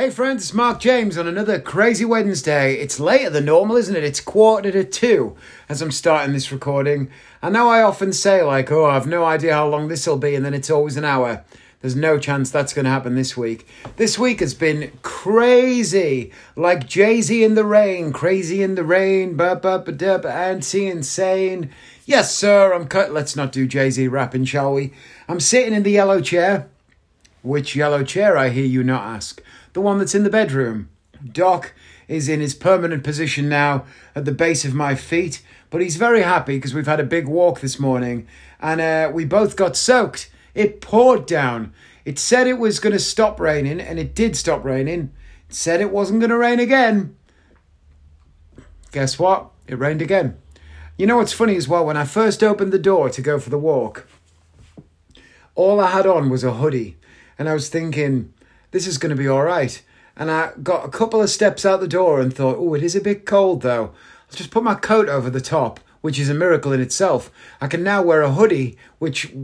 Hey friends, it's Mark James on another crazy Wednesday. It's later than normal, isn't it? It's quarter to two as I'm starting this recording. I know I often say, like, oh, I've no idea how long this will be, and then it's always an hour. There's no chance that's going to happen this week. This week has been crazy, like Jay Z in the rain, crazy in the rain, ba ba ba da ba, anti insane. Yes, sir, I'm cut. Let's not do Jay Z rapping, shall we? I'm sitting in the yellow chair. Which yellow chair, I hear you not ask? the one that's in the bedroom. Doc is in his permanent position now at the base of my feet, but he's very happy because we've had a big walk this morning and uh, we both got soaked. It poured down. It said it was going to stop raining, and it did stop raining. It said it wasn't going to rain again. Guess what? It rained again. You know what's funny as well? When I first opened the door to go for the walk, all I had on was a hoodie, and I was thinking, this is going to be all right. And I got a couple of steps out the door and thought, oh, it is a bit cold though. I'll just put my coat over the top, which is a miracle in itself. I can now wear a hoodie, which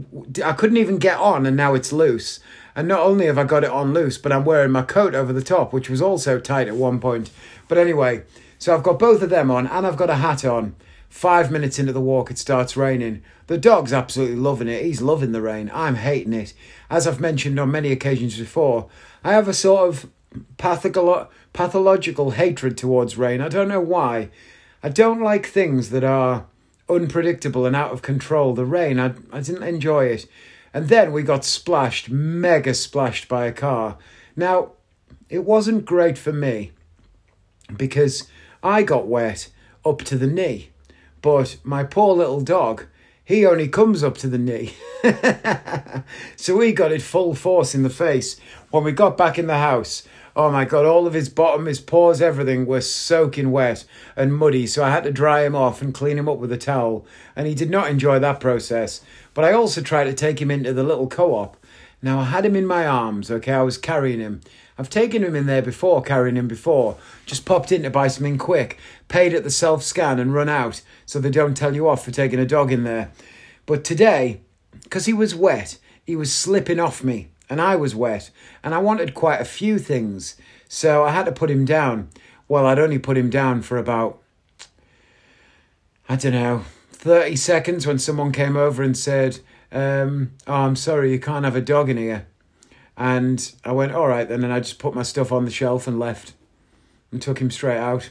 I couldn't even get on, and now it's loose. And not only have I got it on loose, but I'm wearing my coat over the top, which was also tight at one point. But anyway, so I've got both of them on, and I've got a hat on. Five minutes into the walk, it starts raining. The dog's absolutely loving it. He's loving the rain. I'm hating it. As I've mentioned on many occasions before, I have a sort of patholo- pathological hatred towards rain. I don't know why. I don't like things that are unpredictable and out of control. The rain, I, I didn't enjoy it. And then we got splashed, mega splashed by a car. Now, it wasn't great for me because I got wet up to the knee. But my poor little dog, he only comes up to the knee. so we got it full force in the face. When we got back in the house, oh my god, all of his bottom, his paws, everything were soaking wet and muddy. So I had to dry him off and clean him up with a towel. And he did not enjoy that process. But I also tried to take him into the little co op. Now I had him in my arms, okay, I was carrying him. I've taken him in there before, carrying him before. Just popped in to buy something quick, paid at the self scan and run out so they don't tell you off for taking a dog in there. But today, because he was wet, he was slipping off me and I was wet and I wanted quite a few things. So I had to put him down. Well, I'd only put him down for about, I don't know, 30 seconds when someone came over and said, um, Oh, I'm sorry, you can't have a dog in here. And I went, All right, then. And I just put my stuff on the shelf and left and took him straight out.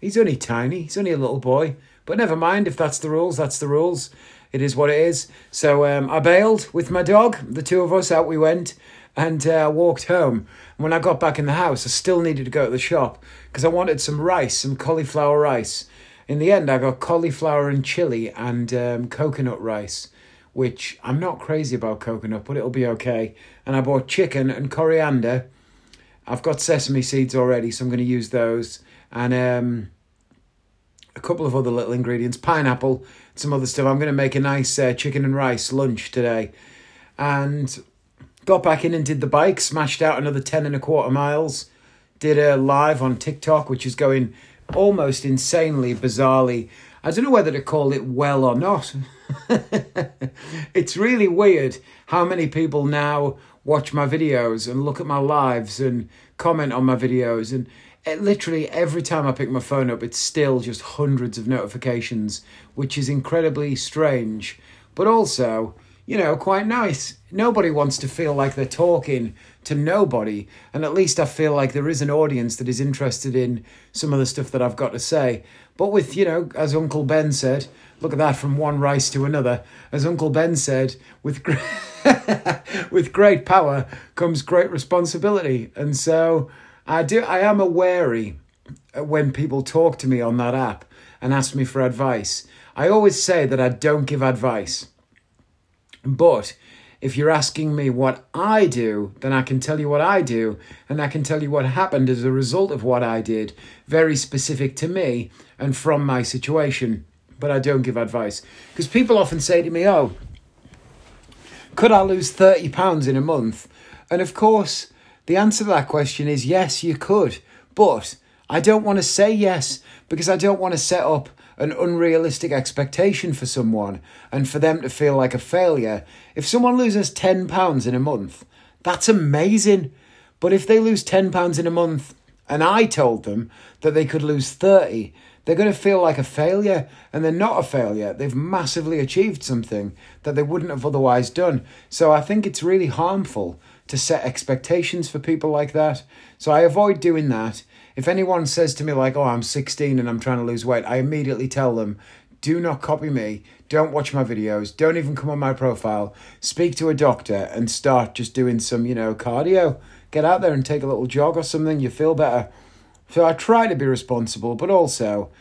He's only tiny, he's only a little boy. But never mind, if that's the rules, that's the rules it is what it is. So um, I bailed with my dog. The two of us out we went and uh, walked home. And when I got back in the house, I still needed to go to the shop because I wanted some rice, some cauliflower rice. In the end, I got cauliflower and chili and um, coconut rice, which I'm not crazy about coconut, but it'll be okay. And I bought chicken and coriander. I've got sesame seeds already, so I'm going to use those. And um, a couple of other little ingredients pineapple, some other stuff. I'm going to make a nice uh, chicken and rice lunch today. And got back in and did the bike, smashed out another 10 and a quarter miles. Did a live on TikTok, which is going almost insanely, bizarrely. I don't know whether to call it well or not. it's really weird how many people now watch my videos and look at my lives and comment on my videos and it, literally every time I pick my phone up, it's still just hundreds of notifications, which is incredibly strange, but also, you know, quite nice. Nobody wants to feel like they're talking to nobody, and at least I feel like there is an audience that is interested in some of the stuff that I've got to say. But with, you know, as Uncle Ben said, look at that from one rice to another. As Uncle Ben said, with great, with great power comes great responsibility. And so I do. I am wary when people talk to me on that app and ask me for advice. I always say that I don't give advice. But if you're asking me what I do, then I can tell you what I do, and I can tell you what happened as a result of what I did, very specific to me and from my situation. But I don't give advice. Because people often say to me, Oh, could I lose £30 in a month? And of course, the answer to that question is yes, you could. But I don't want to say yes because I don't want to set up an unrealistic expectation for someone and for them to feel like a failure. If someone loses £10 in a month, that's amazing. But if they lose £10 in a month and I told them that they could lose 30, they're going to feel like a failure and they're not a failure. They've massively achieved something that they wouldn't have otherwise done. So I think it's really harmful to set expectations for people like that. So I avoid doing that. If anyone says to me, like, oh, I'm 16 and I'm trying to lose weight, I immediately tell them, do not copy me. Don't watch my videos. Don't even come on my profile. Speak to a doctor and start just doing some, you know, cardio. Get out there and take a little jog or something. You feel better. So I try to be responsible, but also,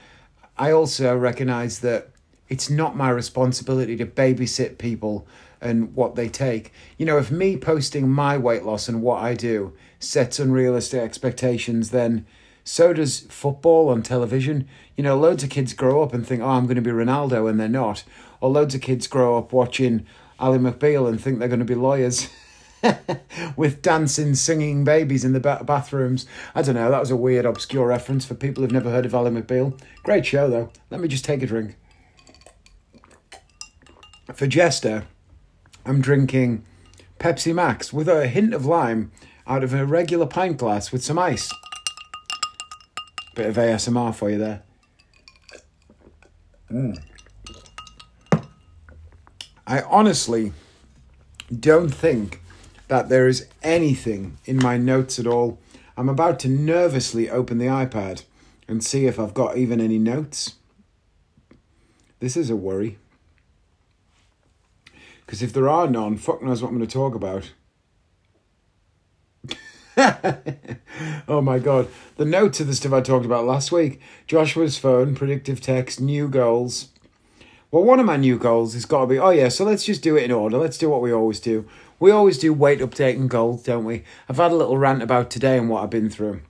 I also recognize that it's not my responsibility to babysit people and what they take. You know, if me posting my weight loss and what I do sets unrealistic expectations, then so does football on television. You know, loads of kids grow up and think, oh, I'm going to be Ronaldo, and they're not. Or loads of kids grow up watching Ally McBeal and think they're going to be lawyers. with dancing, singing babies in the ba- bathrooms. I don't know, that was a weird, obscure reference for people who've never heard of Ally McBeal. Great show, though. Let me just take a drink. For Jester, I'm drinking Pepsi Max with a hint of lime out of a regular pint glass with some ice. Bit of ASMR for you there. Mm. I honestly don't think that there is anything in my notes at all. I'm about to nervously open the iPad and see if I've got even any notes. This is a worry. Because if there are none, fuck knows what I'm going to talk about. oh my god. The notes of the stuff I talked about last week Joshua's phone, predictive text, new goals. Well, one of my new goals has got to be oh, yeah, so let's just do it in order. Let's do what we always do. We always do weight update and goals, don't we? I've had a little rant about today and what I've been through.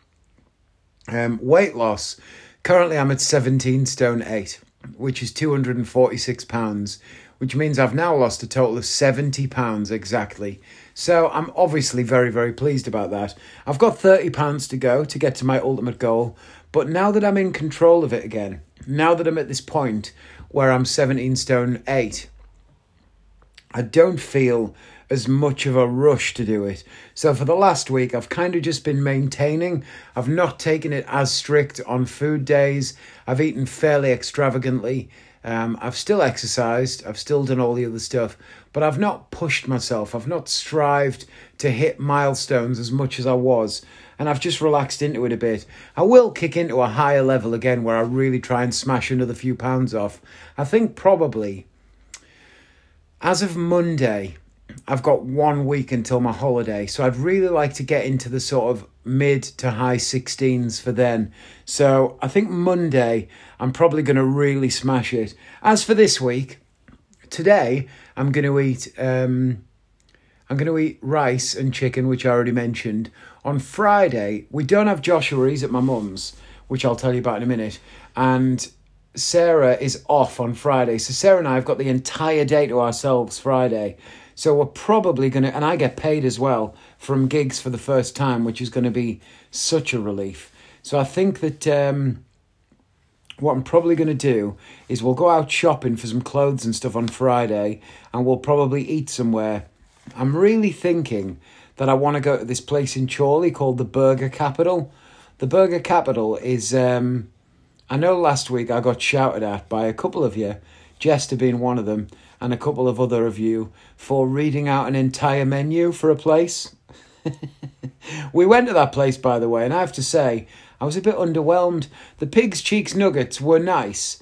Um, weight loss. Currently, I'm at 17 stone 8, which is 246 pounds, which means I've now lost a total of 70 pounds exactly so I'm obviously very, very pleased about that. I've got £30 to go to get to my ultimate goal, but now that I'm in control of it again, now that I'm at this point where I'm 17 stone 8, I don't feel as much of a rush to do it. So for the last week, I've kind of just been maintaining. I've not taken it as strict on food days. I've eaten fairly extravagantly. Um, I've still exercised, I've still done all the other stuff, but I've not pushed myself. I've not strived to hit milestones as much as I was, and I've just relaxed into it a bit. I will kick into a higher level again where I really try and smash another few pounds off. I think probably as of Monday, I've got one week until my holiday, so I'd really like to get into the sort of mid to high 16s for then. So I think Monday I'm probably going to really smash it. As for this week, today I'm going to eat um, I'm going to eat rice and chicken, which I already mentioned. On Friday, we don't have Joshua. He's at my mum's, which I'll tell you about in a minute. And Sarah is off on Friday, so Sarah and I have got the entire day to ourselves Friday. So we're probably going to, and I get paid as well from gigs for the first time, which is going to be such a relief. So I think that um, what I'm probably going to do is we'll go out shopping for some clothes and stuff on Friday and we'll probably eat somewhere. I'm really thinking that I want to go to this place in Chorley called the Burger Capital. The Burger Capital is, um, I know last week I got shouted at by a couple of you, Jester being one of them, and a couple of other of you, for reading out an entire menu for a place. we went to that place, by the way, and I have to say, I was a bit underwhelmed. The pig's cheeks nuggets were nice,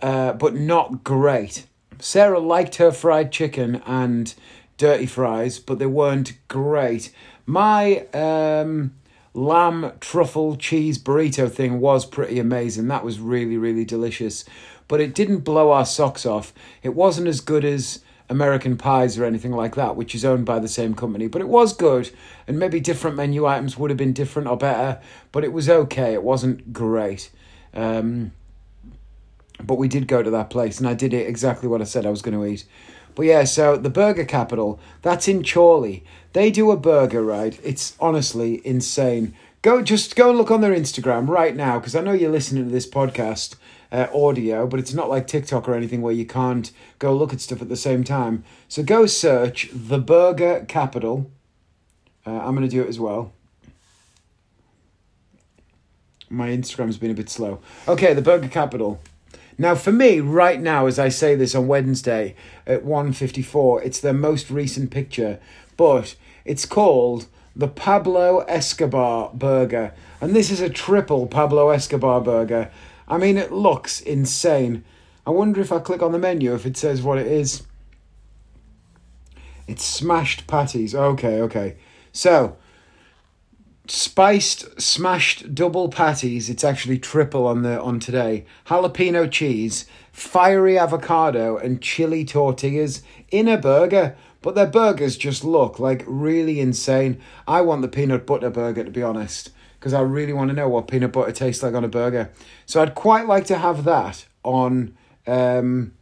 uh, but not great. Sarah liked her fried chicken and dirty fries, but they weren't great. My um, lamb truffle cheese burrito thing was pretty amazing. That was really, really delicious. But it didn't blow our socks off. It wasn't as good as American Pies or anything like that, which is owned by the same company. But it was good, and maybe different menu items would have been different or better, but it was okay. It wasn't great. Um, but we did go to that place, and I did it exactly what I said I was going to eat. But yeah, so the Burger Capital, that's in Chorley. They do a burger, right? It's honestly insane. Go just go and look on their Instagram right now because I know you're listening to this podcast uh, audio, but it's not like TikTok or anything where you can't go look at stuff at the same time. So go search the Burger Capital. Uh, I'm going to do it as well. My Instagram's been a bit slow. Okay, the Burger Capital. Now, for me, right now, as I say this on Wednesday at 1.54, it's their most recent picture, but it's called the Pablo Escobar Burger. And this is a triple Pablo Escobar Burger. I mean, it looks insane. I wonder if I click on the menu if it says what it is. It's smashed patties. Okay, okay. So, spiced smashed double patties it's actually triple on the on today jalapeno cheese fiery avocado and chili tortillas in a burger but their burgers just look like really insane i want the peanut butter burger to be honest because i really want to know what peanut butter tastes like on a burger. So i'd quite like to have that on um,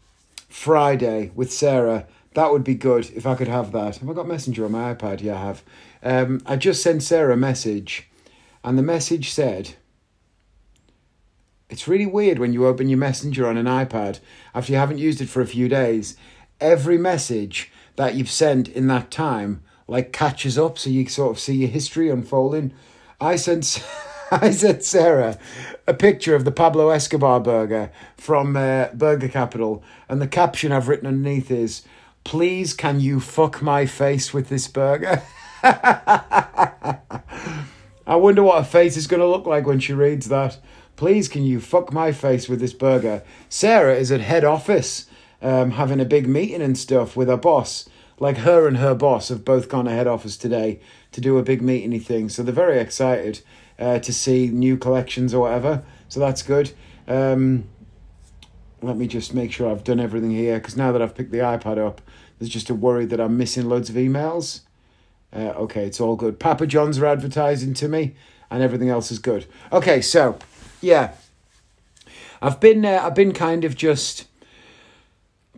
friday with sarah. That would be good if i could have that. Have i got messenger on my ipad? Yeah i have. Um, I just sent Sarah a message, and the message said, It's really weird when you open your messenger on an iPad after you haven't used it for a few days. Every message that you've sent in that time like catches up so you sort of see your history unfolding. I sent I sent Sarah a picture of the Pablo Escobar burger from uh, Burger Capital, and the caption I've written underneath is, "Please, can you fuck my face with this burger?" I wonder what her face is going to look like when she reads that. Please, can you fuck my face with this burger? Sarah is at head office um, having a big meeting and stuff with her boss. Like her and her boss have both gone to head office today to do a big meeting thing. So they're very excited uh, to see new collections or whatever. So that's good. Um, let me just make sure I've done everything here because now that I've picked the iPad up, there's just a worry that I'm missing loads of emails. Uh, okay, it's all good. Papa John's are advertising to me, and everything else is good. Okay, so yeah, I've been uh, I've been kind of just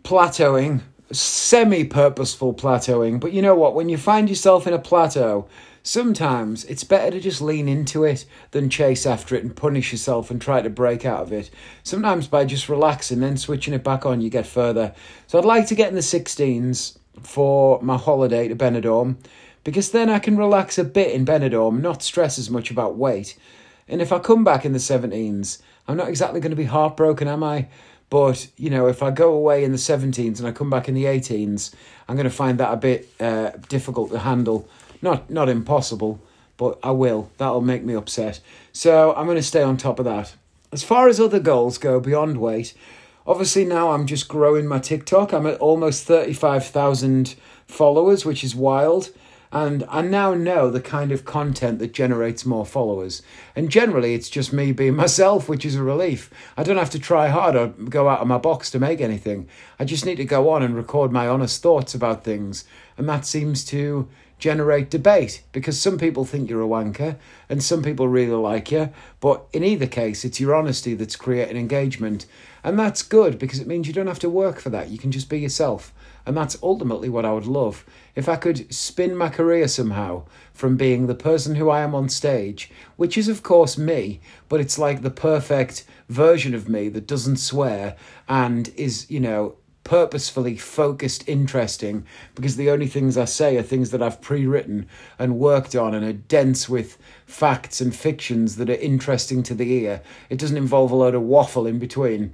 plateauing, semi-purposeful plateauing. But you know what? When you find yourself in a plateau, sometimes it's better to just lean into it than chase after it and punish yourself and try to break out of it. Sometimes by just relaxing, then switching it back on, you get further. So I'd like to get in the 16s for my holiday to Benidorm because then I can relax a bit in Benidorm, not stress as much about weight. And if I come back in the 17s, I'm not exactly going to be heartbroken, am I? But, you know, if I go away in the 17s and I come back in the 18s, I'm going to find that a bit uh, difficult to handle. Not, not impossible, but I will. That'll make me upset. So I'm going to stay on top of that. As far as other goals go beyond weight, obviously now I'm just growing my TikTok. I'm at almost 35,000 followers, which is wild and I now know the kind of content that generates more followers. And generally, it's just me being myself, which is a relief. I don't have to try hard or go out of my box to make anything. I just need to go on and record my honest thoughts about things. And that seems to generate debate because some people think you're a wanker and some people really like you. But in either case, it's your honesty that's creating engagement. And that's good because it means you don't have to work for that. You can just be yourself. And that's ultimately what I would love. If I could spin my career somehow from being the person who I am on stage, which is, of course, me, but it's like the perfect version of me that doesn't swear and is, you know, purposefully focused, interesting, because the only things I say are things that I've pre written and worked on and are dense with facts and fictions that are interesting to the ear. It doesn't involve a load of waffle in between.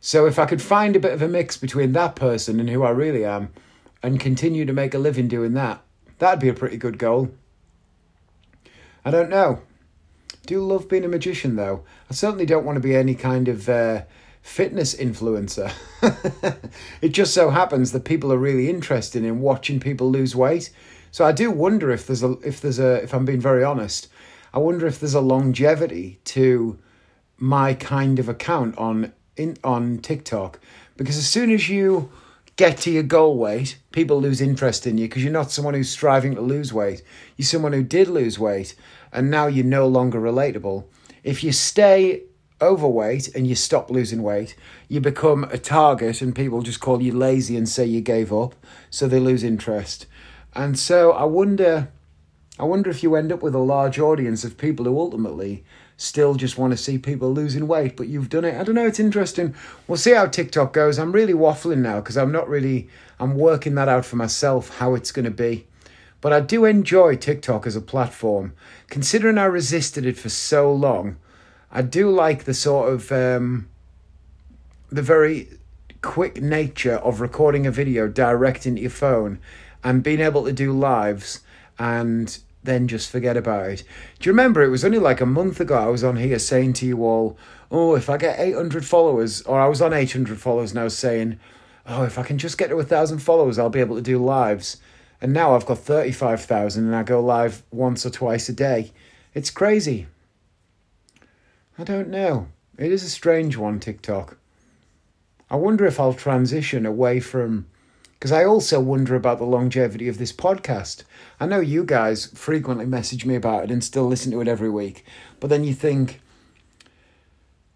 So if I could find a bit of a mix between that person and who I really am and continue to make a living doing that, that'd be a pretty good goal. I don't know. Do love being a magician though. I certainly don't want to be any kind of uh, fitness influencer. it just so happens that people are really interested in watching people lose weight. So I do wonder if there's a if there's a if I'm being very honest, I wonder if there's a longevity to my kind of account on in on TikTok because as soon as you get to your goal weight, people lose interest in you because you're not someone who's striving to lose weight. You're someone who did lose weight and now you're no longer relatable. If you stay overweight and you stop losing weight, you become a target and people just call you lazy and say you gave up, so they lose interest. And so I wonder I wonder if you end up with a large audience of people who ultimately still just want to see people losing weight, but you've done it. I don't know, it's interesting. We'll see how TikTok goes. I'm really waffling now because I'm not really, I'm working that out for myself how it's going to be. But I do enjoy TikTok as a platform. Considering I resisted it for so long, I do like the sort of um, the very quick nature of recording a video direct into your phone and being able to do lives and then just forget about it. Do you remember it was only like a month ago I was on here saying to you all, oh, if I get 800 followers, or I was on 800 followers was saying, oh, if I can just get to a thousand followers, I'll be able to do lives. And now I've got 35,000 and I go live once or twice a day. It's crazy. I don't know. It is a strange one, TikTok. I wonder if I'll transition away from. Because I also wonder about the longevity of this podcast. I know you guys frequently message me about it and still listen to it every week. But then you think,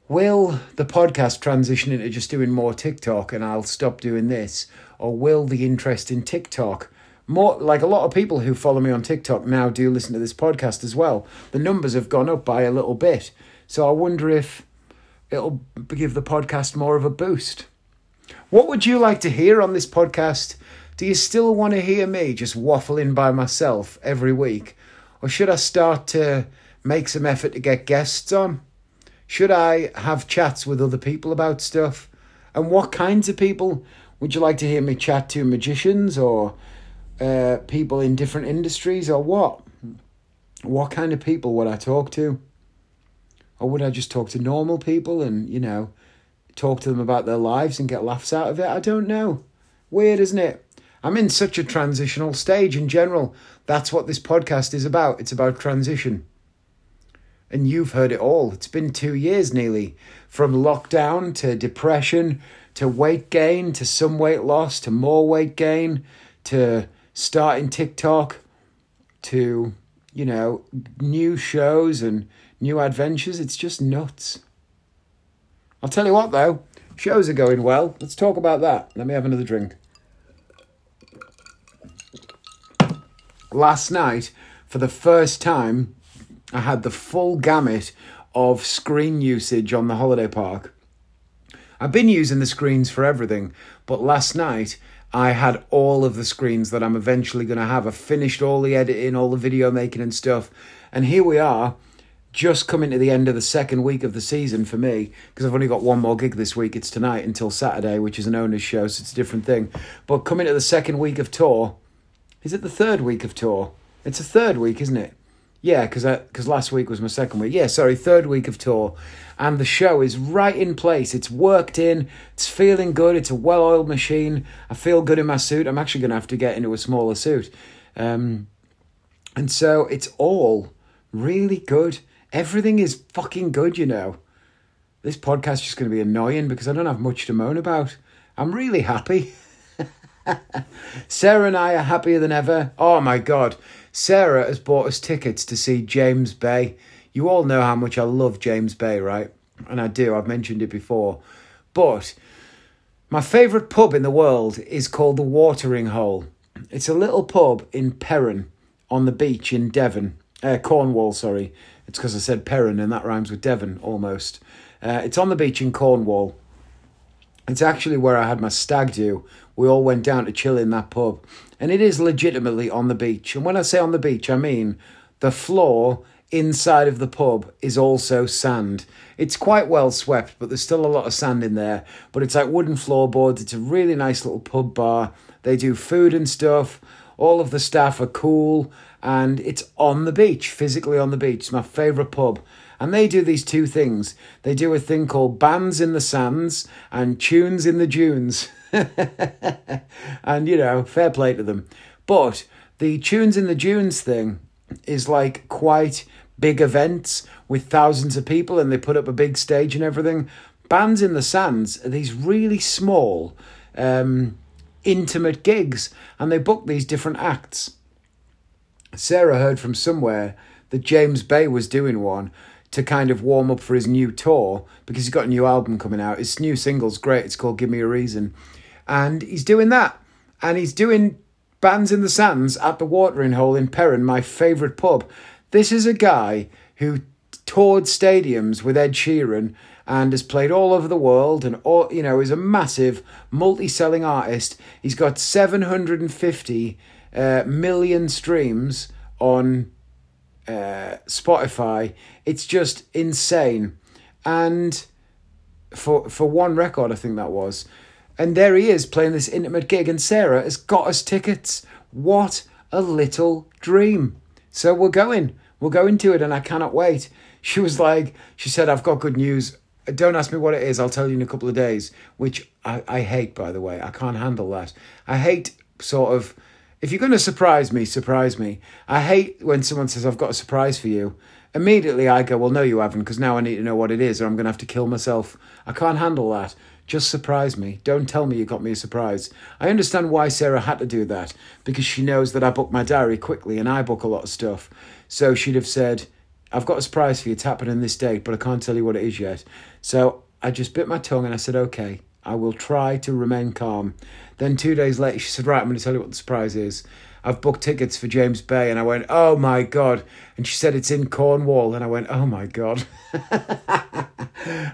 will the podcast transition into just doing more TikTok and I'll stop doing this? Or will the interest in TikTok more like a lot of people who follow me on TikTok now do listen to this podcast as well. The numbers have gone up by a little bit. So I wonder if it'll give the podcast more of a boost. What would you like to hear on this podcast? Do you still want to hear me just waffling by myself every week? Or should I start to make some effort to get guests on? Should I have chats with other people about stuff? And what kinds of people? Would you like to hear me chat to magicians or uh, people in different industries or what? What kind of people would I talk to? Or would I just talk to normal people and, you know, talk to them about their lives and get laughs out of it? I don't know. Weird, isn't it? I'm in such a transitional stage in general. That's what this podcast is about. It's about transition. And you've heard it all. It's been two years nearly from lockdown to depression to weight gain to some weight loss to more weight gain to starting TikTok to, you know, new shows and new adventures. It's just nuts. I'll tell you what, though, shows are going well. Let's talk about that. Let me have another drink. Last night, for the first time, I had the full gamut of screen usage on the holiday park. I've been using the screens for everything, but last night I had all of the screens that I'm eventually going to have. I finished all the editing, all the video making and stuff. And here we are, just coming to the end of the second week of the season for me, because I've only got one more gig this week. It's tonight until Saturday, which is an owner's show, so it's a different thing. But coming to the second week of tour, is it the third week of tour? It's a third week, isn't it? Yeah, because because last week was my second week. Yeah, sorry, third week of tour, and the show is right in place. It's worked in. It's feeling good. It's a well-oiled machine. I feel good in my suit. I'm actually going to have to get into a smaller suit, um, and so it's all really good. Everything is fucking good, you know. This podcast is just going to be annoying because I don't have much to moan about. I'm really happy. Sarah and I are happier than ever. Oh my god. Sarah has bought us tickets to see James Bay. You all know how much I love James Bay, right? And I do, I've mentioned it before. But my favourite pub in the world is called the Watering Hole. It's a little pub in Perran on the beach in Devon, uh, Cornwall, sorry. It's because I said Perran and that rhymes with Devon almost. Uh, it's on the beach in Cornwall. It's actually where I had my stag do. We all went down to chill in that pub and it is legitimately on the beach. And when I say on the beach, I mean the floor inside of the pub is also sand. It's quite well swept, but there's still a lot of sand in there. But it's like wooden floorboards. It's a really nice little pub bar. They do food and stuff. All of the staff are cool, and it's on the beach, physically on the beach. It's my favourite pub. And they do these two things. They do a thing called bands in the sands and tunes in the dunes. and you know, fair play to them. But the Tunes in the Dunes thing is like quite big events with thousands of people and they put up a big stage and everything. Bands in the Sands are these really small, um, intimate gigs and they book these different acts. Sarah heard from somewhere that James Bay was doing one to kind of warm up for his new tour because he's got a new album coming out. His new single's great. It's called Give Me a Reason and he's doing that. And he's doing Bands in the Sands at the Watering Hole in Perran, my favourite pub. This is a guy who toured stadiums with Ed Sheeran and has played all over the world and all you know is a massive multi-selling artist. He's got 750 uh, million streams on uh, Spotify. It's just insane. And for for one record, I think that was. And there he is playing this intimate gig, and Sarah has got us tickets. What a little dream. So we're going. We're going to it, and I cannot wait. She was like, she said, I've got good news. Don't ask me what it is. I'll tell you in a couple of days, which I, I hate, by the way. I can't handle that. I hate sort of, if you're going to surprise me, surprise me. I hate when someone says, I've got a surprise for you. Immediately I go, well, no, you haven't, because now I need to know what it is, or I'm going to have to kill myself. I can't handle that. Just surprise me. Don't tell me you got me a surprise. I understand why Sarah had to do that, because she knows that I book my diary quickly and I book a lot of stuff. So she'd have said, I've got a surprise for you. It's happening this date, but I can't tell you what it is yet. So I just bit my tongue and I said, okay, I will try to remain calm. Then two days later, she said, right, I'm going to tell you what the surprise is. I've booked tickets for James Bay. And I went, oh my God. And she said, it's in Cornwall. And I went, oh my God. and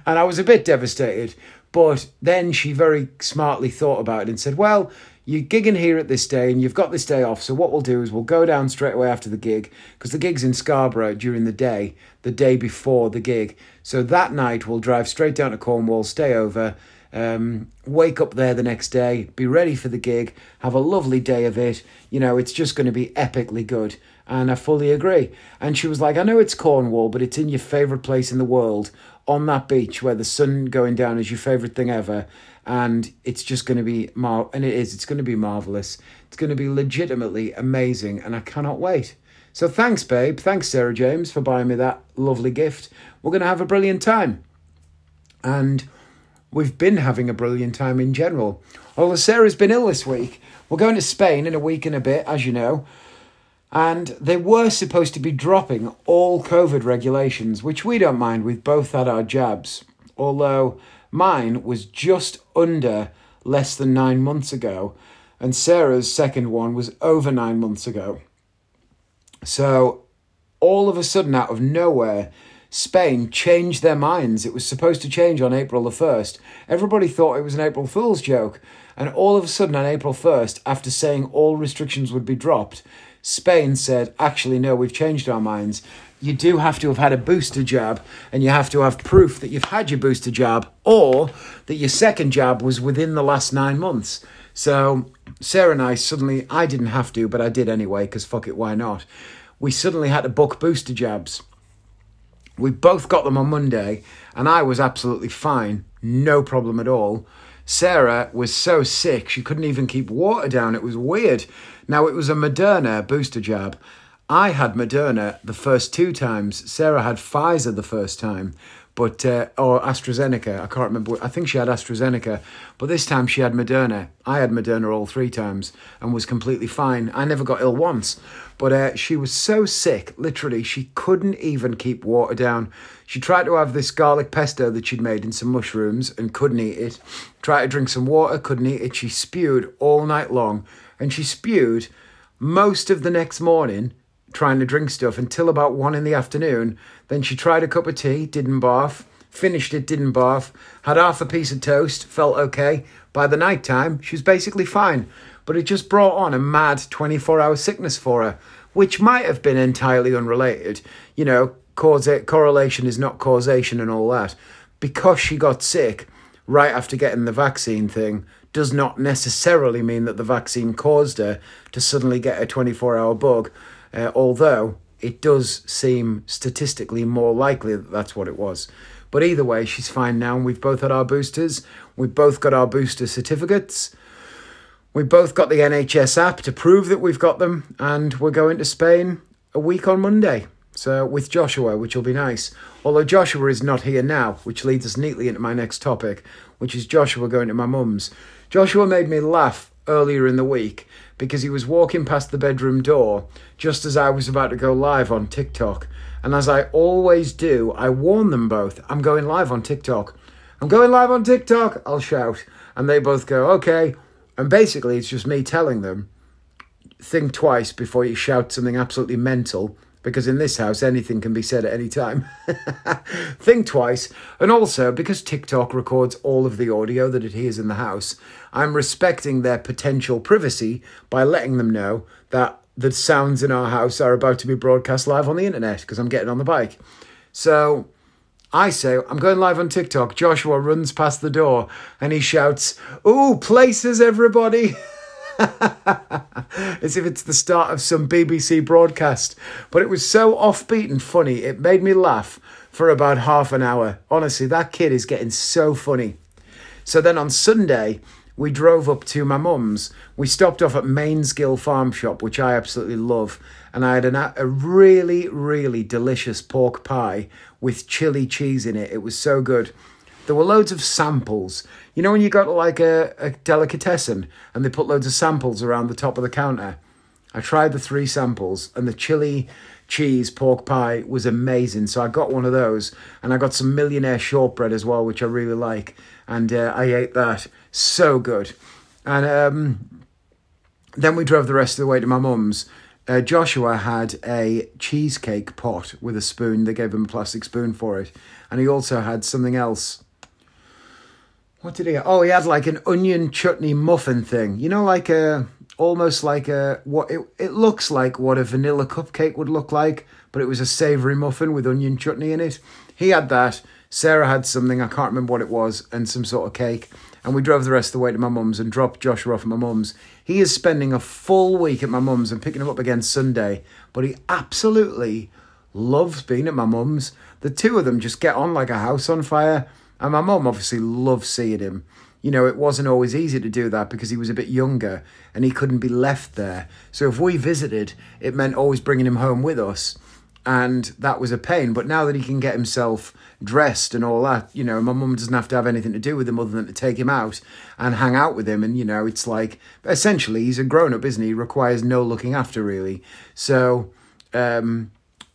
I was a bit devastated. But then she very smartly thought about it and said, well, you're gigging here at this day and you've got this day off. So what we'll do is we'll go down straight away after the gig because the gig's in Scarborough during the day, the day before the gig. So that night we'll drive straight down to Cornwall, stay over, um, wake up there the next day, be ready for the gig, have a lovely day of it. You know, it's just going to be epically good. And I fully agree. And she was like, I know it's Cornwall, but it's in your favourite place in the world on that beach where the sun going down is your favourite thing ever and it's just going to be mar and it is it's going to be marvelous it's going to be legitimately amazing and i cannot wait so thanks babe thanks sarah james for buying me that lovely gift we're going to have a brilliant time and we've been having a brilliant time in general. Although sarah's been ill this week. We're going to spain in a week and a bit as you know. And they were supposed to be dropping all covid regulations which we don't mind. We've both had our jabs. Although Mine was just under less than nine months ago, and Sarah's second one was over nine months ago. So, all of a sudden, out of nowhere, Spain changed their minds. It was supposed to change on April the 1st. Everybody thought it was an April Fool's joke. And all of a sudden, on April 1st, after saying all restrictions would be dropped, Spain said, actually, no, we've changed our minds you do have to have had a booster jab and you have to have proof that you've had your booster jab or that your second jab was within the last nine months. So Sarah and I suddenly, I didn't have to, but I did anyway because fuck it, why not? We suddenly had to book booster jabs. We both got them on Monday and I was absolutely fine, no problem at all. Sarah was so sick she couldn't even keep water down. It was weird. Now it was a Moderna booster jab I had Moderna the first two times. Sarah had Pfizer the first time, but uh, or AstraZeneca. I can't remember. I think she had AstraZeneca, but this time she had Moderna. I had Moderna all three times and was completely fine. I never got ill once, but uh, she was so sick. Literally, she couldn't even keep water down. She tried to have this garlic pesto that she'd made in some mushrooms and couldn't eat it. Tried to drink some water, couldn't eat it. She spewed all night long, and she spewed most of the next morning trying to drink stuff until about one in the afternoon. Then she tried a cup of tea, didn't bath, finished it, didn't bath, had half a piece of toast, felt okay. By the night time, she was basically fine. But it just brought on a mad 24 hour sickness for her, which might have been entirely unrelated. You know, cause correlation is not causation and all that. Because she got sick right after getting the vaccine thing does not necessarily mean that the vaccine caused her to suddenly get a 24 hour bug uh, although it does seem statistically more likely that that's what it was. But either way, she's fine now, and we've both had our boosters. We've both got our booster certificates. We both got the NHS app to prove that we've got them, and we're going to Spain a week on Monday. So, with Joshua, which will be nice. Although Joshua is not here now, which leads us neatly into my next topic, which is Joshua going to my mum's. Joshua made me laugh earlier in the week because he was walking past the bedroom door just as I was about to go live on TikTok. And as I always do, I warn them both I'm going live on TikTok. I'm going live on TikTok, I'll shout. And they both go, okay. And basically, it's just me telling them think twice before you shout something absolutely mental because in this house anything can be said at any time. Think twice. And also, because TikTok records all of the audio that it hears in the house, I'm respecting their potential privacy by letting them know that the sounds in our house are about to be broadcast live on the internet because I'm getting on the bike. So I say, I'm going live on TikTok. Joshua runs past the door and he shouts, Ooh, places, everybody! As if it's the start of some BBC broadcast. But it was so offbeat and funny, it made me laugh for about half an hour. Honestly, that kid is getting so funny. So then on Sunday, we drove up to my mum's. We stopped off at Mainsgill Farm Shop, which I absolutely love, and I had an, a really, really delicious pork pie with chili cheese in it. It was so good. There were loads of samples. You know when you got like a, a delicatessen and they put loads of samples around the top of the counter? I tried the three samples and the chili cheese pork pie was amazing. So I got one of those and I got some millionaire shortbread as well, which I really like. And uh, I ate that. So good. And um, then we drove the rest of the way to my mum's. Uh, Joshua had a cheesecake pot with a spoon. They gave him a plastic spoon for it. And he also had something else. What did he get? Oh, he had like an onion chutney muffin thing. You know, like a almost like a what it, it looks like what a vanilla cupcake would look like, but it was a savory muffin with onion chutney in it. He had that. Sarah had something, I can't remember what it was, and some sort of cake. And we drove the rest of the way to my mum's and dropped Joshua off at my mum's. He is spending a full week at my mum's and picking him up again Sunday, but he absolutely loves being at my mum's. The two of them just get on like a house on fire. And my mum obviously loved seeing him. You know, it wasn't always easy to do that because he was a bit younger and he couldn't be left there. So if we visited, it meant always bringing him home with us. And that was a pain. But now that he can get himself dressed and all that, you know, my mum doesn't have to have anything to do with him other than to take him out and hang out with him. And, you know, it's like essentially he's a grown up, isn't he? he requires no looking after, really. So, um,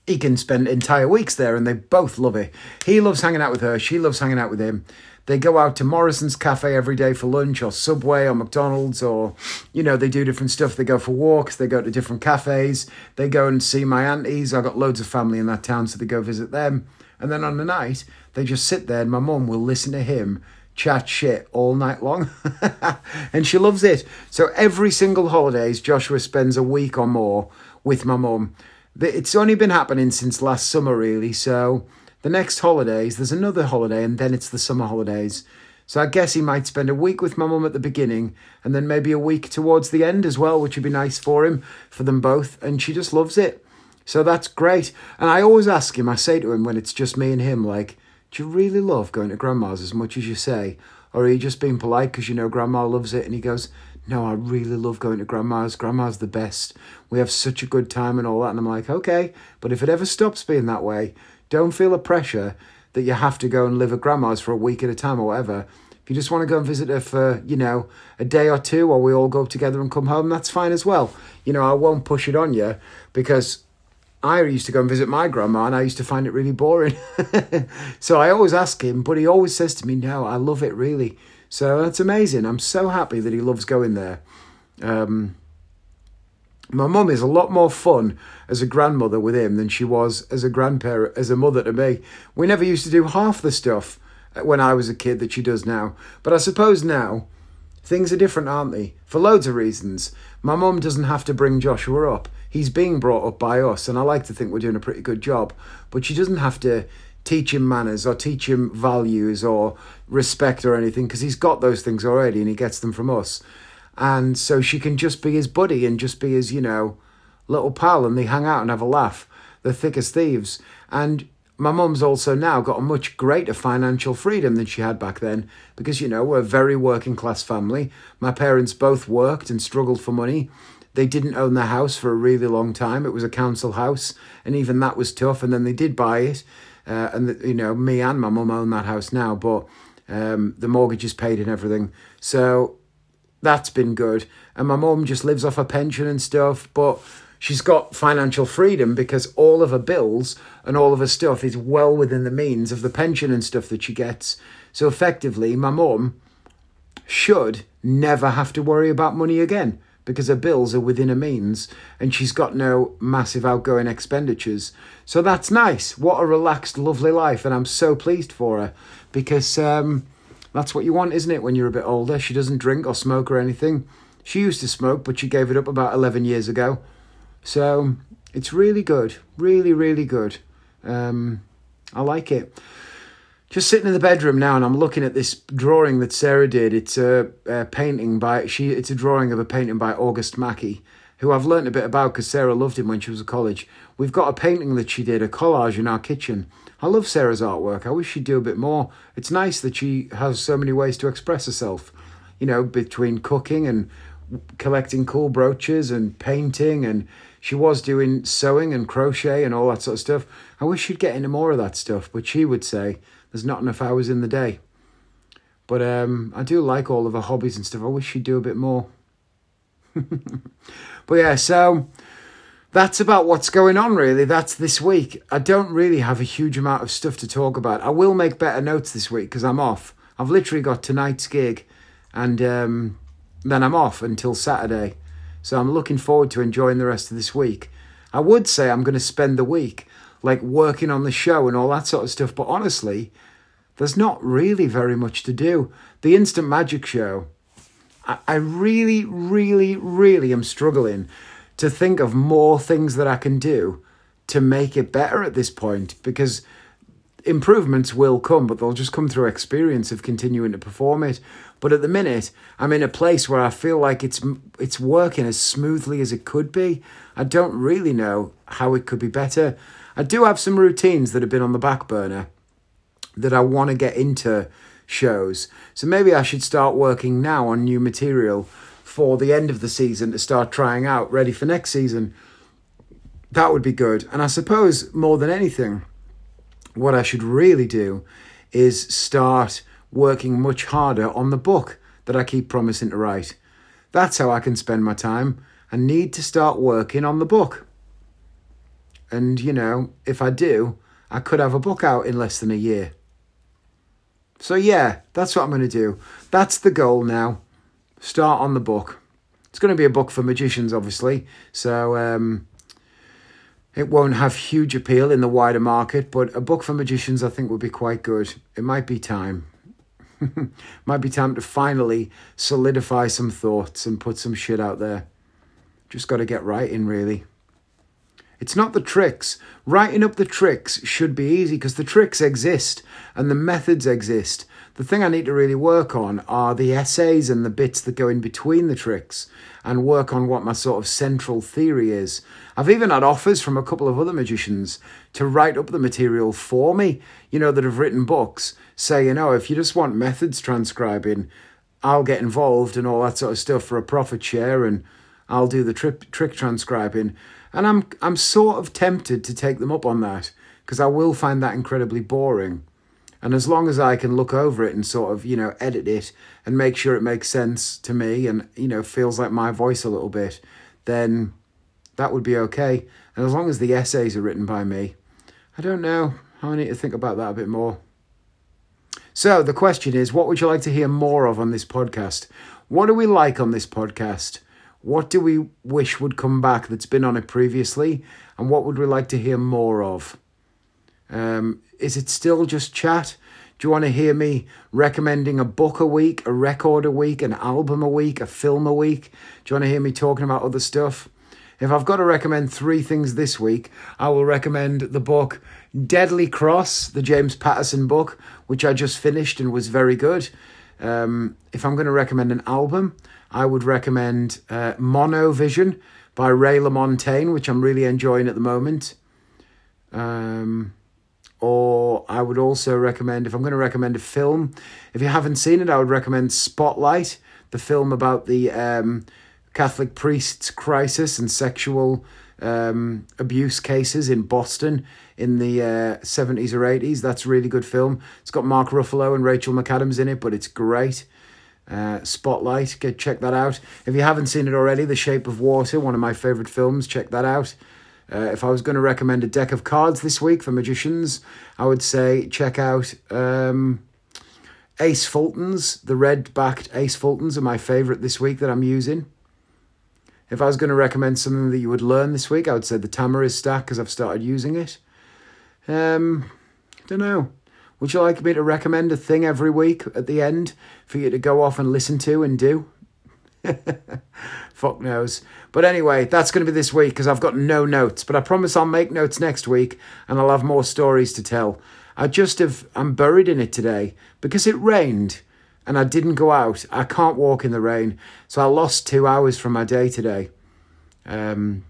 he can spend entire weeks there and they both love it. He loves hanging out with her, she loves hanging out with him. They go out to Morrison's Cafe every day for lunch, or Subway, or McDonald's, or, you know, they do different stuff. They go for walks, they go to different cafes, they go and see my aunties. I've got loads of family in that town, so they go visit them. And then on the night, they just sit there and my mum will listen to him chat shit all night long. and she loves it. So every single holidays, Joshua spends a week or more with my mum. It's only been happening since last summer, really. So the next holidays, there's another holiday, and then it's the summer holidays. So I guess he might spend a week with my mum at the beginning and then maybe a week towards the end as well, which would be nice for him, for them both. And she just loves it. So that's great. And I always ask him, I say to him when it's just me and him, like, do you really love going to grandma's as much as you say? Or are you just being polite because you know grandma loves it? And he goes, no, I really love going to grandma's. Grandma's the best. We have such a good time and all that. And I'm like, okay, but if it ever stops being that way, don't feel a pressure that you have to go and live at grandma's for a week at a time or whatever. If you just want to go and visit her for, you know, a day or two or we all go together and come home, that's fine as well. You know, I won't push it on you because I used to go and visit my grandma and I used to find it really boring. so I always ask him, but he always says to me, no, I love it really. So that's amazing. I'm so happy that he loves going there. Um, my mum is a lot more fun as a grandmother with him than she was as a grandparent, as a mother to me. We never used to do half the stuff when I was a kid that she does now. But I suppose now things are different, aren't they? For loads of reasons. My mum doesn't have to bring Joshua up. He's being brought up by us, and I like to think we're doing a pretty good job. But she doesn't have to teach him manners or teach him values or respect or anything because he's got those things already and he gets them from us. And so she can just be his buddy and just be his you know little pal and they hang out and have a laugh they're thick as thieves. And my mum's also now got a much greater financial freedom than she had back then because you know we're a very working class family. My parents both worked and struggled for money. They didn't own their house for a really long time. It was a council house and even that was tough and then they did buy it uh, and the, you know me and my mum own that house now but um, the mortgage is paid and everything so that's been good. And my mum just lives off her pension and stuff, but she's got financial freedom because all of her bills and all of her stuff is well within the means of the pension and stuff that she gets. So effectively, my mum should never have to worry about money again because her bills are within her means and she's got no massive outgoing expenditures. So that's nice. What a relaxed, lovely life. And I'm so pleased for her because um, that's what you want, isn't it, when you're a bit older? She doesn't drink or smoke or anything. She used to smoke, but she gave it up about 11 years ago. So it's really good. Really, really good. Um, I like it just sitting in the bedroom now and I'm looking at this drawing that Sarah did. It's a, a, painting by she. It's a drawing of a painting by August Macke, who I've learnt a bit about because Sarah loved him when she was at college. We've got a painting that she did, a collage in our kitchen. I love Sarah's artwork. I wish she'd do a bit more. It's nice that she has so many ways to express herself. You know, between cooking and collecting cool brooches and painting and she was doing sewing and crochet and all that sort of stuff. I wish she'd get into more of that stuff, but she would say there's not enough hours in the day. But um, I do like all of her hobbies and stuff. I wish she'd do a bit more. but yeah, so that's about what's going on, really. That's this week. I don't really have a huge amount of stuff to talk about. I will make better notes this week because I'm off. I've literally got tonight's gig and um, then I'm off until Saturday. So I'm looking forward to enjoying the rest of this week. I would say I'm going to spend the week like working on the show and all that sort of stuff, but honestly, there's not really very much to do. The Instant Magic Show, I, I really, really, really am struggling to think of more things that I can do to make it better at this point because improvements will come, but they'll just come through experience of continuing to perform it. But at the minute, I'm in a place where I feel like it's it's working as smoothly as it could be. I don't really know how it could be better. I do have some routines that have been on the back burner that I want to get into shows. So maybe I should start working now on new material for the end of the season to start trying out, ready for next season. That would be good. And I suppose more than anything, what I should really do is start working much harder on the book that I keep promising to write. That's how I can spend my time. I need to start working on the book. And, you know, if I do, I could have a book out in less than a year. So, yeah, that's what I'm going to do. That's the goal now. Start on the book. It's going to be a book for magicians, obviously. So, um, it won't have huge appeal in the wider market, but a book for magicians I think would be quite good. It might be time. might be time to finally solidify some thoughts and put some shit out there. Just got to get writing, really. It's not the tricks. Writing up the tricks should be easy because the tricks exist and the methods exist. The thing I need to really work on are the essays and the bits that go in between the tricks and work on what my sort of central theory is. I've even had offers from a couple of other magicians to write up the material for me, you know, that have written books, say, you oh, know, if you just want methods transcribing, I'll get involved and all that sort of stuff for a profit share and I'll do the trick, trick transcribing. And I'm I'm sort of tempted to take them up on that because I will find that incredibly boring. And as long as I can look over it and sort of, you know, edit it and make sure it makes sense to me and, you know, feels like my voice a little bit, then that would be okay. And as long as the essays are written by me, I don't know. I need to think about that a bit more. So the question is, what would you like to hear more of on this podcast? What do we like on this podcast? What do we wish would come back that's been on it previously? And what would we like to hear more of? Um, is it still just chat? Do you want to hear me recommending a book a week, a record a week, an album a week, a film a week? Do you want to hear me talking about other stuff? If I've got to recommend three things this week, I will recommend the book Deadly Cross, the James Patterson book, which I just finished and was very good. Um, if I'm going to recommend an album, I would recommend uh, Monovision by Ray LaMontagne, which I'm really enjoying at the moment. Um, or I would also recommend, if I'm going to recommend a film, if you haven't seen it, I would recommend Spotlight, the film about the um, Catholic priests' crisis and sexual um, abuse cases in Boston in the uh, 70s or 80s. That's a really good film. It's got Mark Ruffalo and Rachel McAdams in it, but it's great uh, Spotlight. Get check that out. If you haven't seen it already, The Shape of Water, one of my favorite films. Check that out. Uh, if I was going to recommend a deck of cards this week for magicians, I would say check out um, Ace Fultons. The red backed Ace Fultons are my favorite this week that I'm using. If I was going to recommend something that you would learn this week, I would say the Tamariz stack because I've started using it. Um, don't know. Would you like me to recommend a thing every week at the end for you to go off and listen to and do? Fuck knows. But anyway, that's going to be this week because I've got no notes. But I promise I'll make notes next week and I'll have more stories to tell. I just have, I'm buried in it today because it rained and I didn't go out. I can't walk in the rain. So I lost two hours from my day today um,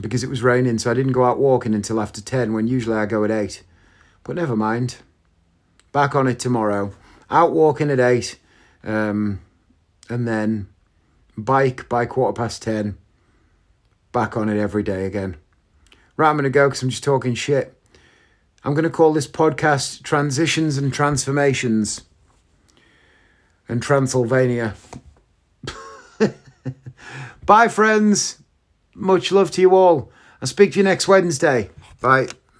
because it was raining. So I didn't go out walking until after 10 when usually I go at 8. But never mind. Back on it tomorrow. Out walking at 8. Um, and then bike by quarter past 10. Back on it every day again. Right, I'm going to go because I'm just talking shit. I'm going to call this podcast Transitions and Transformations and Transylvania. Bye, friends. Much love to you all. I'll speak to you next Wednesday. Bye.